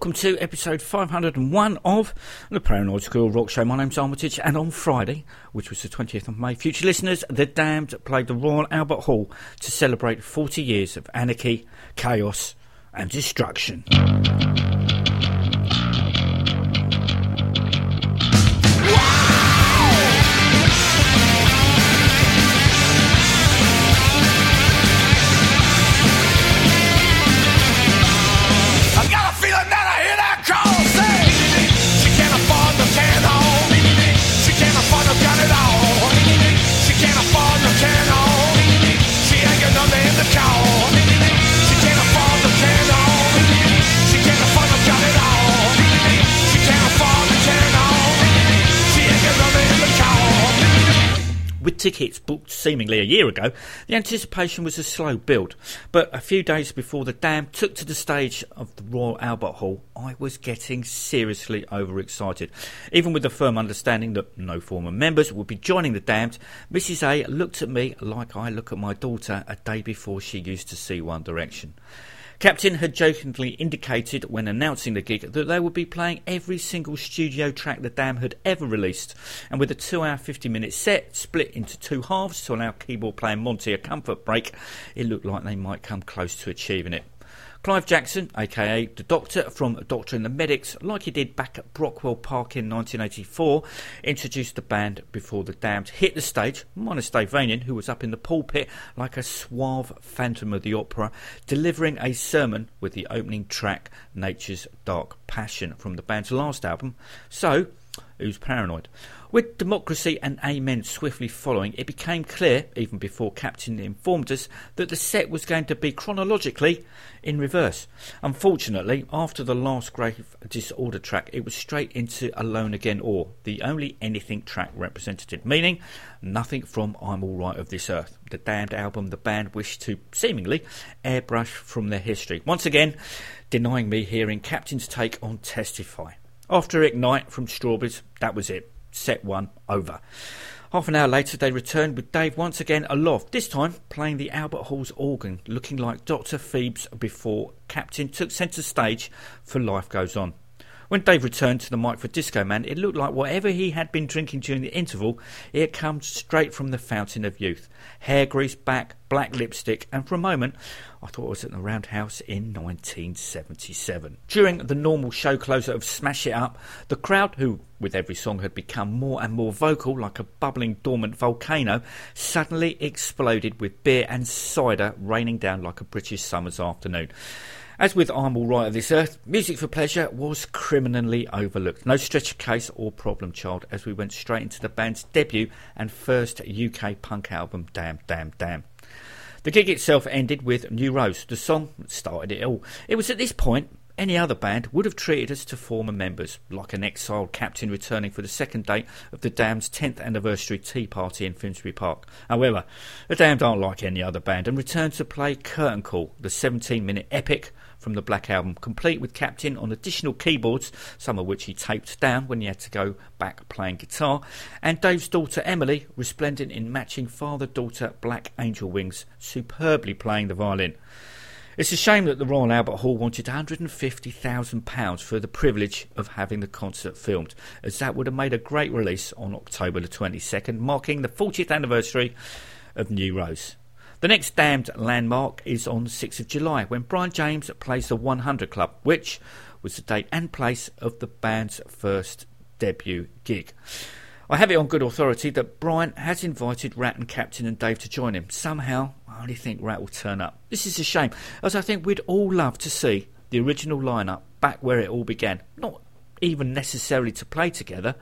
Welcome to episode 501 of the Paranoid Squirrel Rock Show. My name's Armitage, and on Friday, which was the 20th of May, future listeners, The Damned played the Royal Albert Hall to celebrate 40 years of anarchy, chaos, and destruction. Tickets booked seemingly a year ago, the anticipation was a slow build. But a few days before the Damned took to the stage of the Royal Albert Hall, I was getting seriously overexcited. Even with the firm understanding that no former members would be joining the Damned, Mrs. A looked at me like I look at my daughter a day before she used to see One Direction. Captain had jokingly indicated when announcing the gig that they would be playing every single studio track the Damned had ever released, and with a 2 hour 50 minute set split into two halves to allow keyboard player Monty a comfort break, it looked like they might come close to achieving it. Clive Jackson, aka the Doctor from Doctor and the Medics, like he did back at Brockwell Park in 1984, introduced the band before the Damned hit the stage, minus Dave Vanian, who was up in the pulpit like a suave phantom of the opera, delivering a sermon with the opening track, Nature's Dark Passion, from the band's last album. So, who's paranoid? With Democracy and Amen swiftly following, it became clear, even before Captain informed us, that the set was going to be chronologically in reverse. Unfortunately, after the last Grave Disorder track, it was straight into Alone Again or the only anything track representative, meaning nothing from I'm Alright of This Earth, the damned album the band wished to seemingly airbrush from their history. Once again, denying me hearing Captain's take on Testify. After Ignite from Strawberries, that was it. Set one over. Half an hour later, they returned with Dave once again aloft, this time playing the Albert Hall's organ, looking like Dr. Phibes before Captain took centre stage for Life Goes On. When Dave returned to the mic for Disco Man, it looked like whatever he had been drinking during the interval, it had come straight from the fountain of youth. Hair grease back, black lipstick, and for a moment, I thought I was at the Roundhouse in 1977. During the normal show closer of Smash It Up, the crowd, who with every song had become more and more vocal like a bubbling dormant volcano, suddenly exploded with beer and cider raining down like a British summer's afternoon. As with I'm All Right of This Earth, Music for Pleasure was criminally overlooked. No Stretcher Case or problem child as we went straight into the band's debut and first UK punk album, Damn, Damn, Damn. The gig itself ended with New Rose, the song that started it all. It was at this point any other band would have treated us to former members, like an exiled captain returning for the second date of the Damned's 10th anniversary tea party in Finsbury Park. However, the Damned aren't like any other band and returned to play Curtain Call, the 17 minute epic from the Black Album, complete with Captain on additional keyboards, some of which he taped down when he had to go back playing guitar, and Dave's daughter Emily, resplendent in matching father daughter Black Angel wings, superbly playing the violin. It's a shame that the Royal Albert Hall wanted £150,000 for the privilege of having the concert filmed, as that would have made a great release on October the 22nd, marking the 40th anniversary of New Rose. The next damned landmark is on 6th of July when Brian James plays the 100 Club, which was the date and place of the band's first debut gig. I have it on good authority that Brian has invited Rat and Captain and Dave to join him. Somehow, I only think Rat will turn up. This is a shame, as I think we'd all love to see the original lineup back where it all began. Not even necessarily to play together,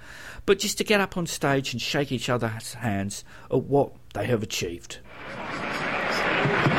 but just to get up on stage and shake each other's hands at what they have achieved. Ladies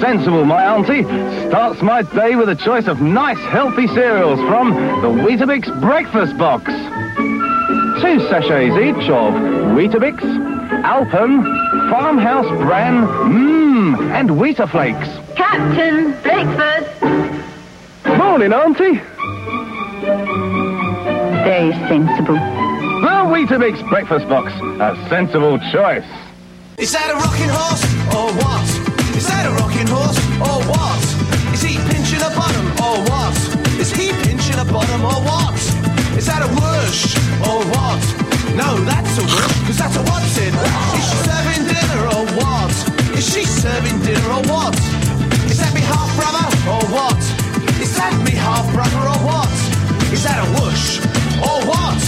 sensible, my auntie. Starts my day with a choice of nice, healthy cereals from the Weetabix Breakfast Box. Two sachets each of Weetabix, Alpen, Farmhouse Bran, mmm, and Weetabix. Captain, breakfast. Morning, auntie. Very sensible. The Weetabix Breakfast Box, a sensible choice. Is that a rocking horse or what? Rocking or what? Is he pinching a bottom or what? Is he pinching a bottom or what? Is that a whoosh or what? No, that's a whoosh, cause that's a what's it. Is she serving dinner or what? Is she serving dinner or what? Is that me half brother or what? Is that me half brother or what? Is that a whoosh or what?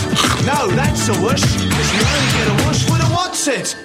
No, that's a whoosh, cause you only get a whoosh with a what's it.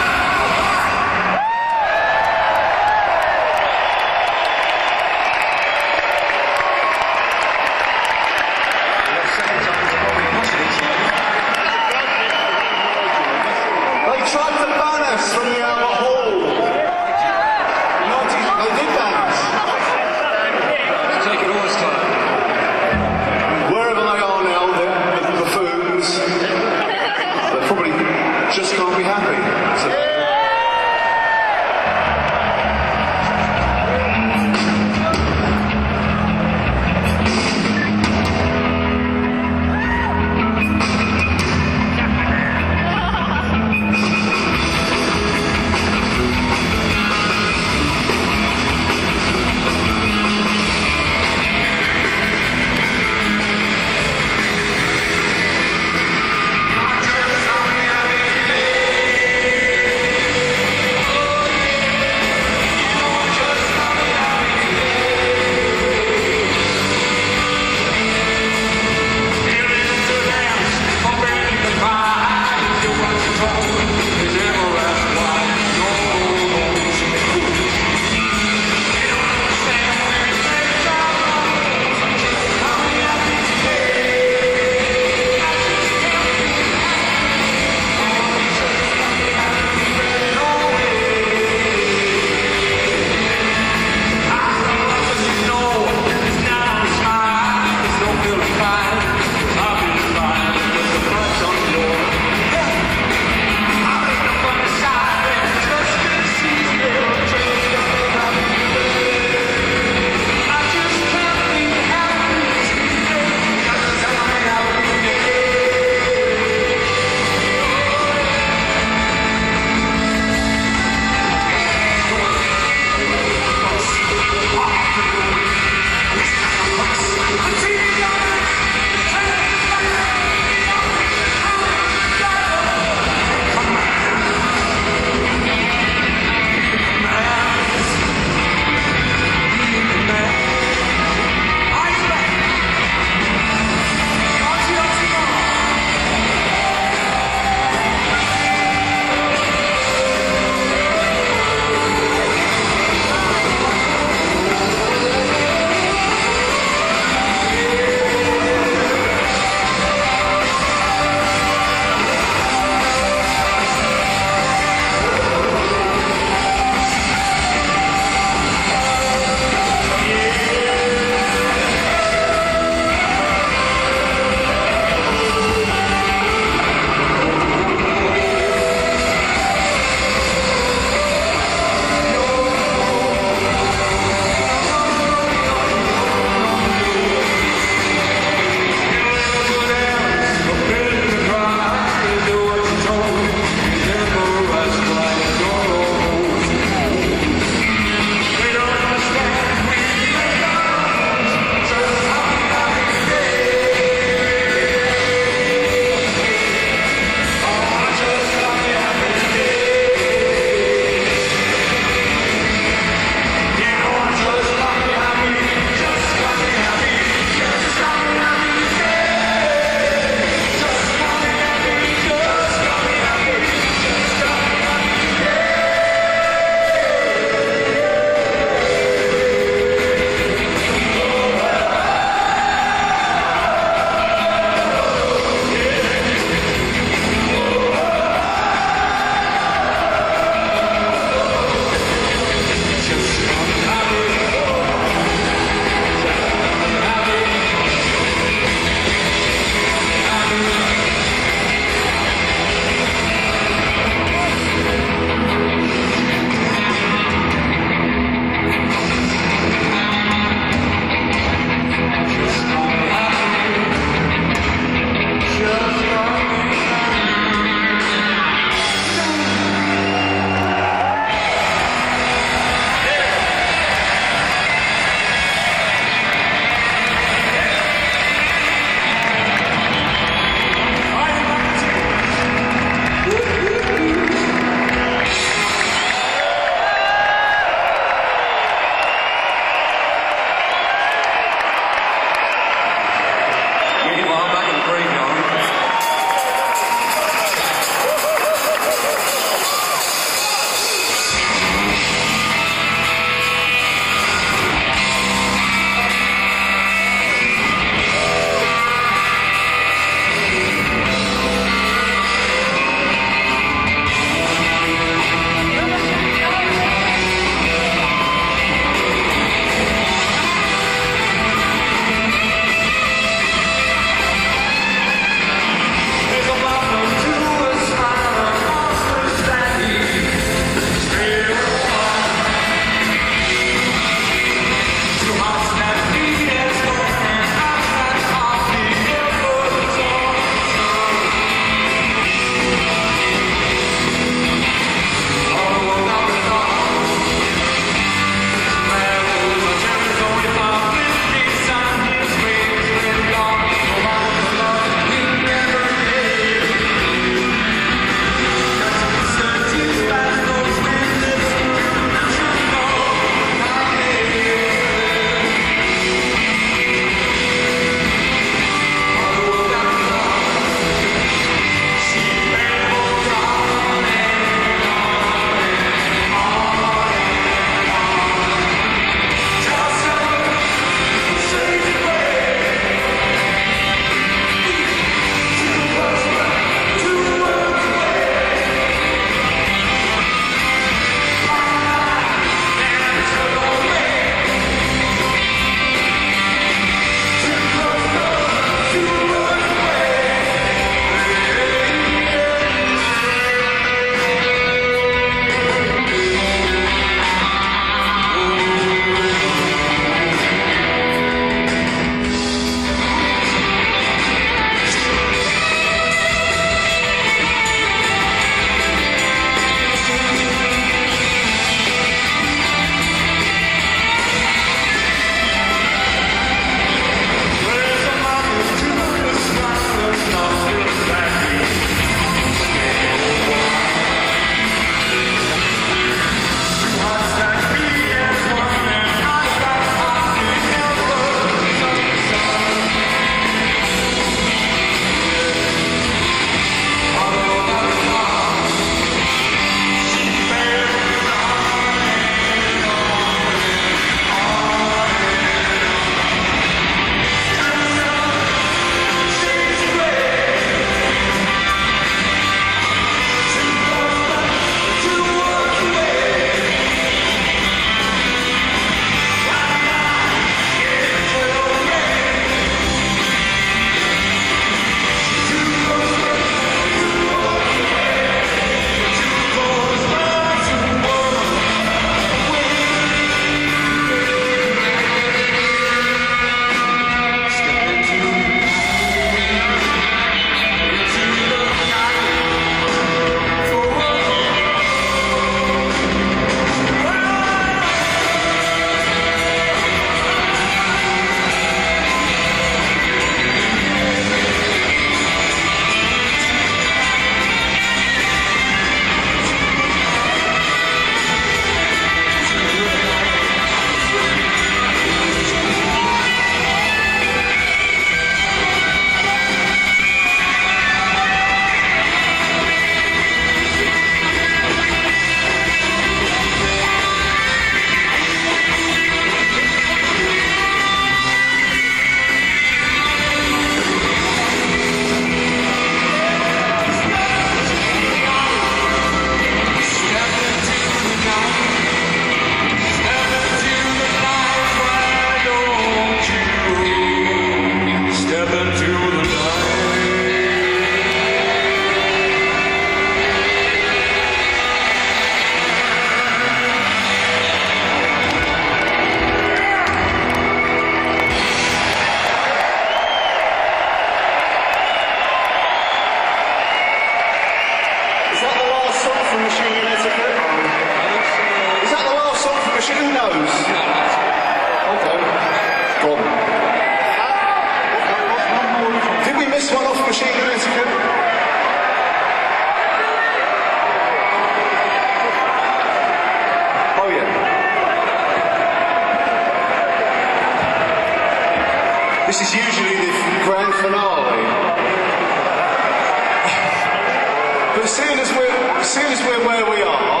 As we're, as we're where we are,